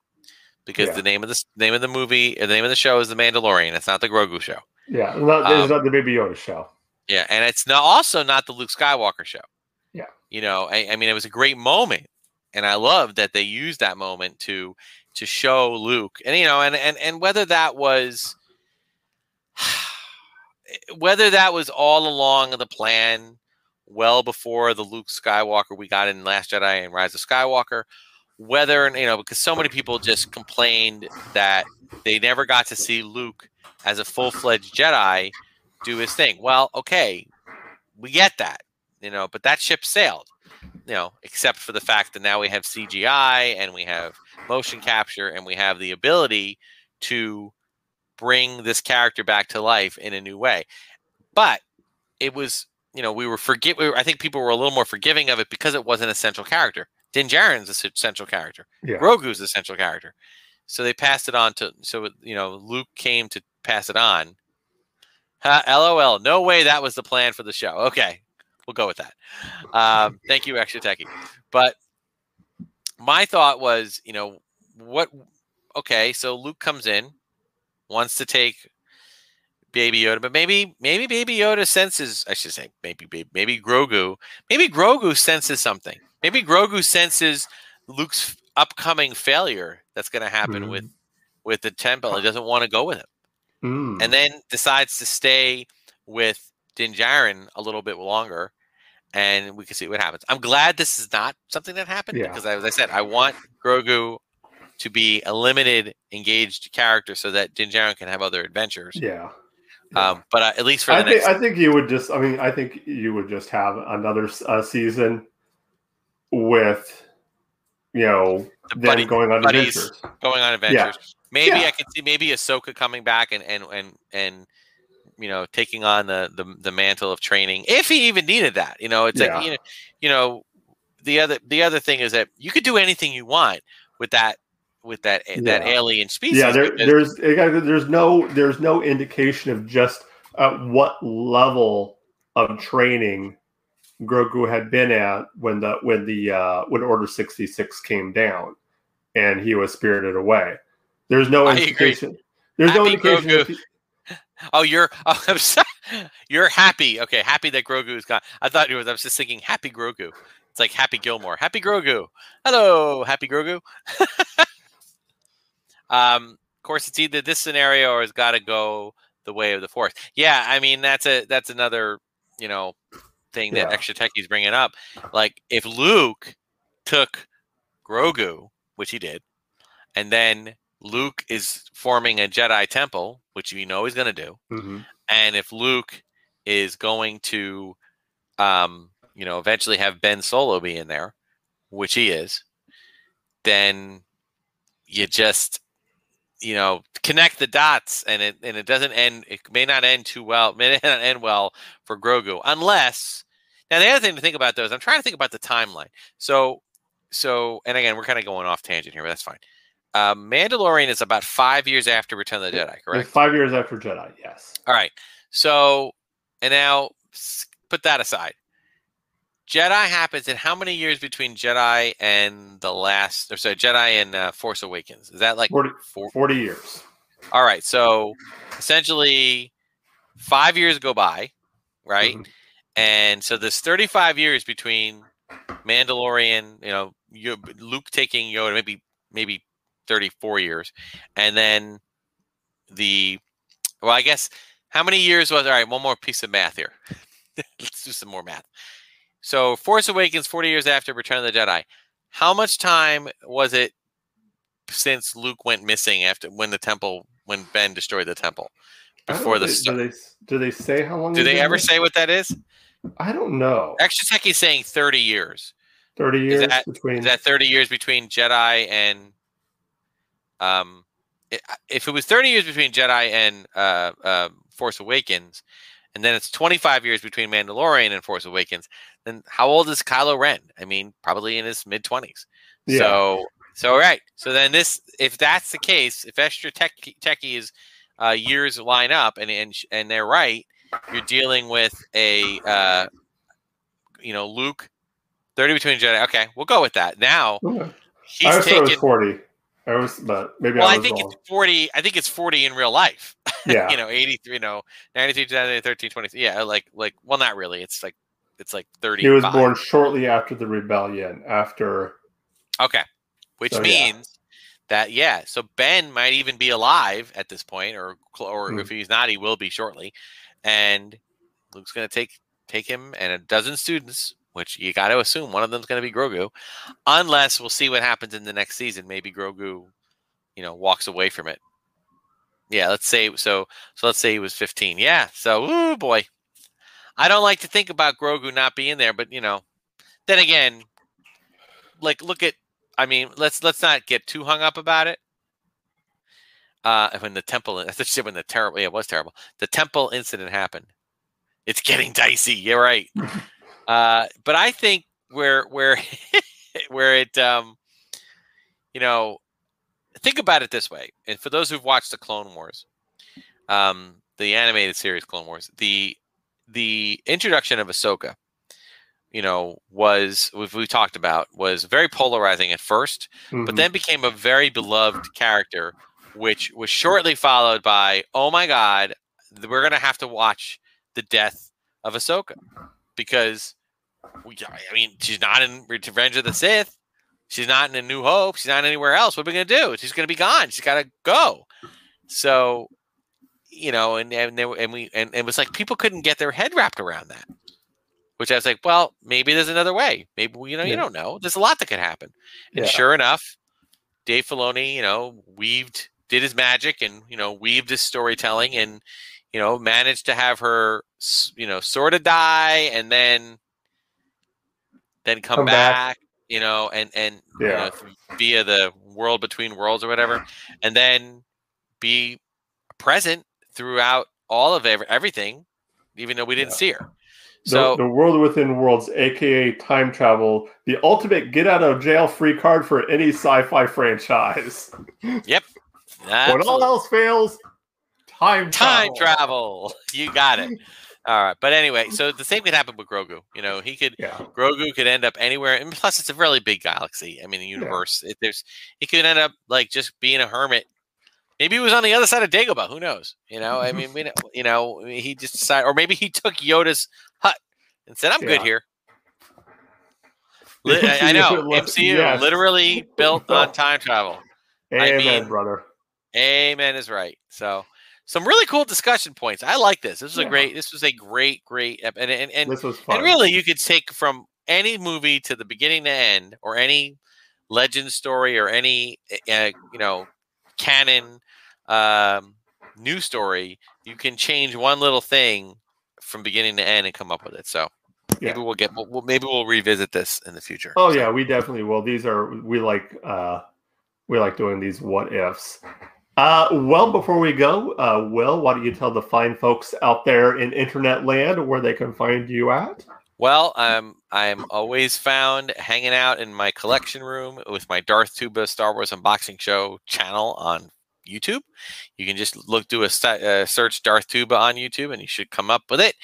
because Yeah. the name of the name of the movie uh, the name of the show is the mandalorian it's not the grogu show Yeah. Not, this is Um, not the Baby Yoda show. yeah and it's not also not the luke skywalker show Yeah. you know I, I mean it was a great moment and i love that they used that moment to to show luke and you know and and, and whether that was whether that was all along the plan well before the luke skywalker we got in last jedi and rise of skywalker whether you know because so many people just complained that they never got to see luke as a full-fledged jedi do his thing. Well okay we get that you know but that ship sailed you know except for the fact that now we have cgi and we have motion capture and we have the ability to bring this character back to life in a new way. But it was you know we were forgive we were, i think people were a little more forgiving of it because it wasn't a central character din Djarin's a c- central character Yeah. Grogu's the central character. So they passed it on to so you know Luke came to pass it on. Ha, LOL. No way that was the plan for the show. Okay, we'll go with that. Um, thank you, extra techie. But my thought was, you know, what? Okay, so Luke comes in, wants to take Baby Yoda, but maybe maybe Baby Yoda senses. I should say maybe maybe, maybe Grogu. Maybe Grogu senses something. Maybe Grogu senses Luke's upcoming failure that's going to happen Mhm. with with the temple. He doesn't want to go with him, Mm. and then decides to stay with Din Djarin a little bit longer, and we can see what happens. I'm glad this is not something that happened Yeah. because, as I said, I want Grogu to be a limited engaged character so that Din Djarin can have other adventures. yeah. Um, but uh, at least for the I think next, I think you would just. I mean, I think you would just have another uh, season with, you know, the them buddy, going on adventures. going on adventures. Maybe Yeah. I could see maybe Ahsoka coming back and and and and you know taking on the the, the mantle of training if he even needed that. You know, it's Yeah. like you know, you know the other the other thing is that you could do anything you want with that with that that alien species. Yeah, there, there's there's no there's no indication of just at what level of training Grogu had been at when the when the uh, when Order sixty six came down, and he was spirited away. There's no I agree. indication. There's no indication. Grogu. he- oh, you're oh, I'm sorry. you're happy. Okay, happy that Grogu is gone. I thought it was. I was just thinking happy Grogu. It's like Happy Gilmore. Happy Grogu. Hello, Happy Grogu. um, of course, it's either this scenario or it's got to go the way of the force. Yeah, I mean that's a that's another you know thing that Yeah. extra techie's bringing up. Like if Luke took Grogu, which he did, and then Luke is forming a Jedi temple, which we know he's going to do, Mhm. and if Luke is going to, um, you know, eventually have Ben Solo be in there, which he is, then you just, you know, connect the dots, and it and it doesn't end. It may not end too well. It may not end well for Grogu, unless. Now the other thing to think about though is I'm trying to think about the timeline. So, so, and again, we're kind of going off tangent here, but that's fine. Uh, Mandalorian is about five years after Return of the Jedi, correct? Five years after Jedi. Yes. All right. So, and now put that aside. Jedi happens in how many years between Jedi and the last, or sorry, Jedi and uh, Force Awakens? Is that like 40, four? 40 years. All right. So essentially, five years go by, right? Mhm. And so there's 35 years between Mandalorian, you know, Luke taking Yoda, maybe maybe 34 years, and then the well, I guess how many years was all right? One more piece of math here. Let's do some more math. So Force Awakens, 40 years after Return of the Jedi. How much time was it since Luke went missing after when the temple when Ben destroyed the temple? Before the they- start. do they do they say how long? Do they ever there? say what that is? I don't know. Extra Techie's saying 30 years. Thirty years that- between. Is that 30 years between Jedi and um if it was 30 years between Jedi and uh, uh Force Awakens and then it's 25 years between Mandalorian and Force Awakens, then how old is Kylo Ren? I mean, probably in his mid 20s. yeah. So so right. So then this if that's the case, if extra tech techie's uh, years line up and and and they're right, you're dealing with a uh, you know Luke 30 between Jedi. Okay, we'll go with that. Now. I he's it was forty. I was, but maybe Well, I I think wrong. it's 40. I think it's 40 in real life. yeah. you know, 83. You know, 93, 2013, 20. Yeah, like like. Well, not really. It's like it's like 30. he was born shortly after the rebellion. After Okay. Which So, yeah. means that yeah, so Ben might even be alive at this point, or or Hmm. if he's not, he will be shortly. And Luke's going to take take him and a dozen students, which you got to assume one of them's going to be Grogu, unless we'll see what happens in the next season. Maybe Grogu, you know, walks away from it. Yeah, let's say so. So let's say he was 15. Yeah. So, ooh boy, I don't like to think about Grogu not being there, but you know, then again, like look at I mean, let's let's not get too hung up about it. Uh, when the temple, especially when the terrible, yeah, it was terrible. The temple incident happened. It's getting dicey. You're right. uh, but I think where where where it, um, you know, think about it this way. And for those who've watched the Clone Wars, um, the animated series Clone Wars, the the introduction of Ahsoka you know, was what we talked about was very polarizing at first, but Mhm. then became a very beloved character, which was shortly followed by, oh my God, we're gonna have to watch the death of Ahsoka because we, I mean, she's not in Revenge of the Sith, she's not in A New Hope, she's not anywhere else. What are we gonna do? She's gonna be gone. She's gotta go. So, you know, and and there, and we and it was like people couldn't get their head wrapped around that which I was like, well, maybe there's another way. Maybe you know, you don't know. There's a lot that could happen. And Yeah. sure enough, Dave Filoni, you know, weaved, did his magic, and you know, weaved his storytelling, and you know, managed to have her, you know, sort of die, and then then come, Come back. back, you know, and and you Yeah. know, via the world between worlds or whatever, and then be present throughout all of everything, even though we didn't Yeah. see her. The, So the world within worlds, aka time travel, the ultimate get out of jail free card for any sci-fi franchise. Yep. when all else fails, time time travel. travel. You got it. All right, but anyway, so the same could happen with Grogu. You know, he could Yeah, Grogu could end up anywhere, and plus it's a really big galaxy. I mean, the universe. It, there's he could end up like just being a hermit. Maybe he was on the other side of Dagobah. Who knows? You know, I mm-hmm. mean, we, you know, he just decided, or maybe he took Yoda's and said, "I'm good here." Li- I, I know MCU yes. literally built on time travel. I Amen, mean- brother. Amen is right. So some really cool discussion points. I like this. This was Yeah. a great. This was a great, great, ep- and and and, This was fun. and really, you could take from any movie to the beginning to end, or any legend story, or any uh, you know canon um, news story. You can change one little thing from beginning to end and come up with it. So Yeah. maybe we'll get. We'll, maybe we'll revisit this in the future. Oh So, yeah, we definitely will. These are we like uh we like doing these what ifs. Uh well before we go, uh Will, why don't you tell the fine folks out there in internet land where they can find you at? Well, I'm I'm always found hanging out in my collection room with my Darth Tuba Star Wars unboxing show channel on YouTube. You can just look do a uh, search Darth Tuba on YouTube, and you should come up with it.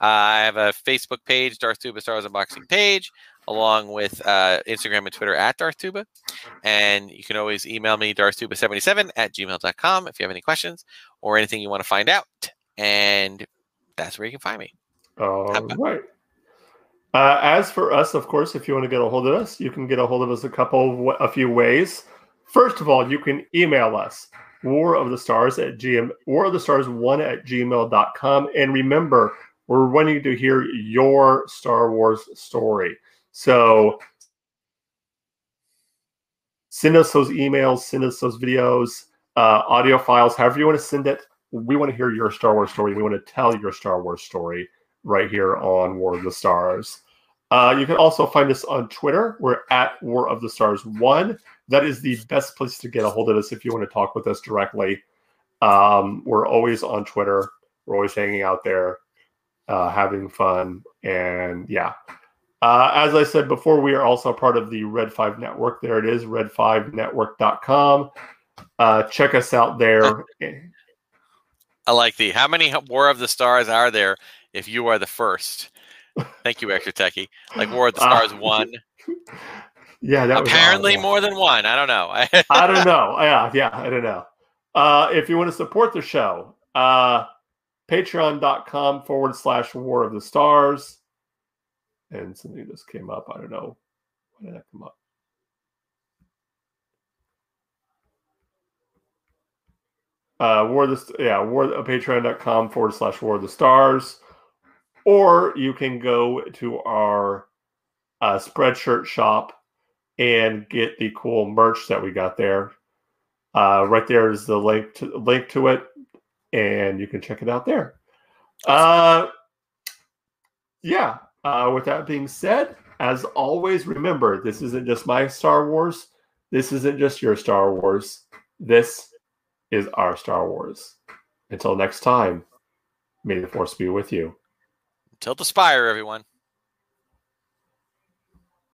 I have a Facebook page, Darth Tuba Star Wars unboxing page, along with uh, Instagram and Twitter at Darth Tuba. And you can always email me darthtuba77 at gmail.com if you have any questions or anything you want to find out. And that's where you can find me. All right. Uh, as for us, of course, if you want to get a hold of us, you can get a hold of us a couple, of a few ways. First of all, you can email us war of the stars at gm war of the stars one at gmail.com and remember we're wanting to hear your star wars story. So send us those emails send us those videos uh, audio files however you want to send it. We want to hear your star wars story. We want to tell your star wars story right here on war of the stars. Uh, you can also find us on twitter. We're at war of the stars one. That is the best place to get a hold of us if you want to talk with us directly. Um, we're always on Twitter. We're always hanging out there, uh, having fun, and yeah. Uh, as I said before, we are also part of the Red Five Network. There it is, red5network.com. Uh, check us out there. I like the how many War of the Stars are there if you are the first? Thank you, Extra Techie. Like War of the Stars Uh, one. Yeah, that Apparently awesome. more than one. I don't know. I don't know. Yeah, yeah, I don't know. Uh, if you want to support the show, uh, patreon.com forward slash war of the stars. And something just came up. I don't know. Why did that come up? Uh, war the yeah, war uh, patreon.com forward slash war of the stars. Or you can go to our uh, spreadshirt shop and get the cool merch that we got there. Uh, right there is the link to link to it, and you can check it out there. Uh, yeah. Uh, with that being said, as always, remember this isn't just my Star Wars. This isn't just your Star Wars. This is our Star Wars. Until next time, may the Force be with you. Tilt the spire, everyone.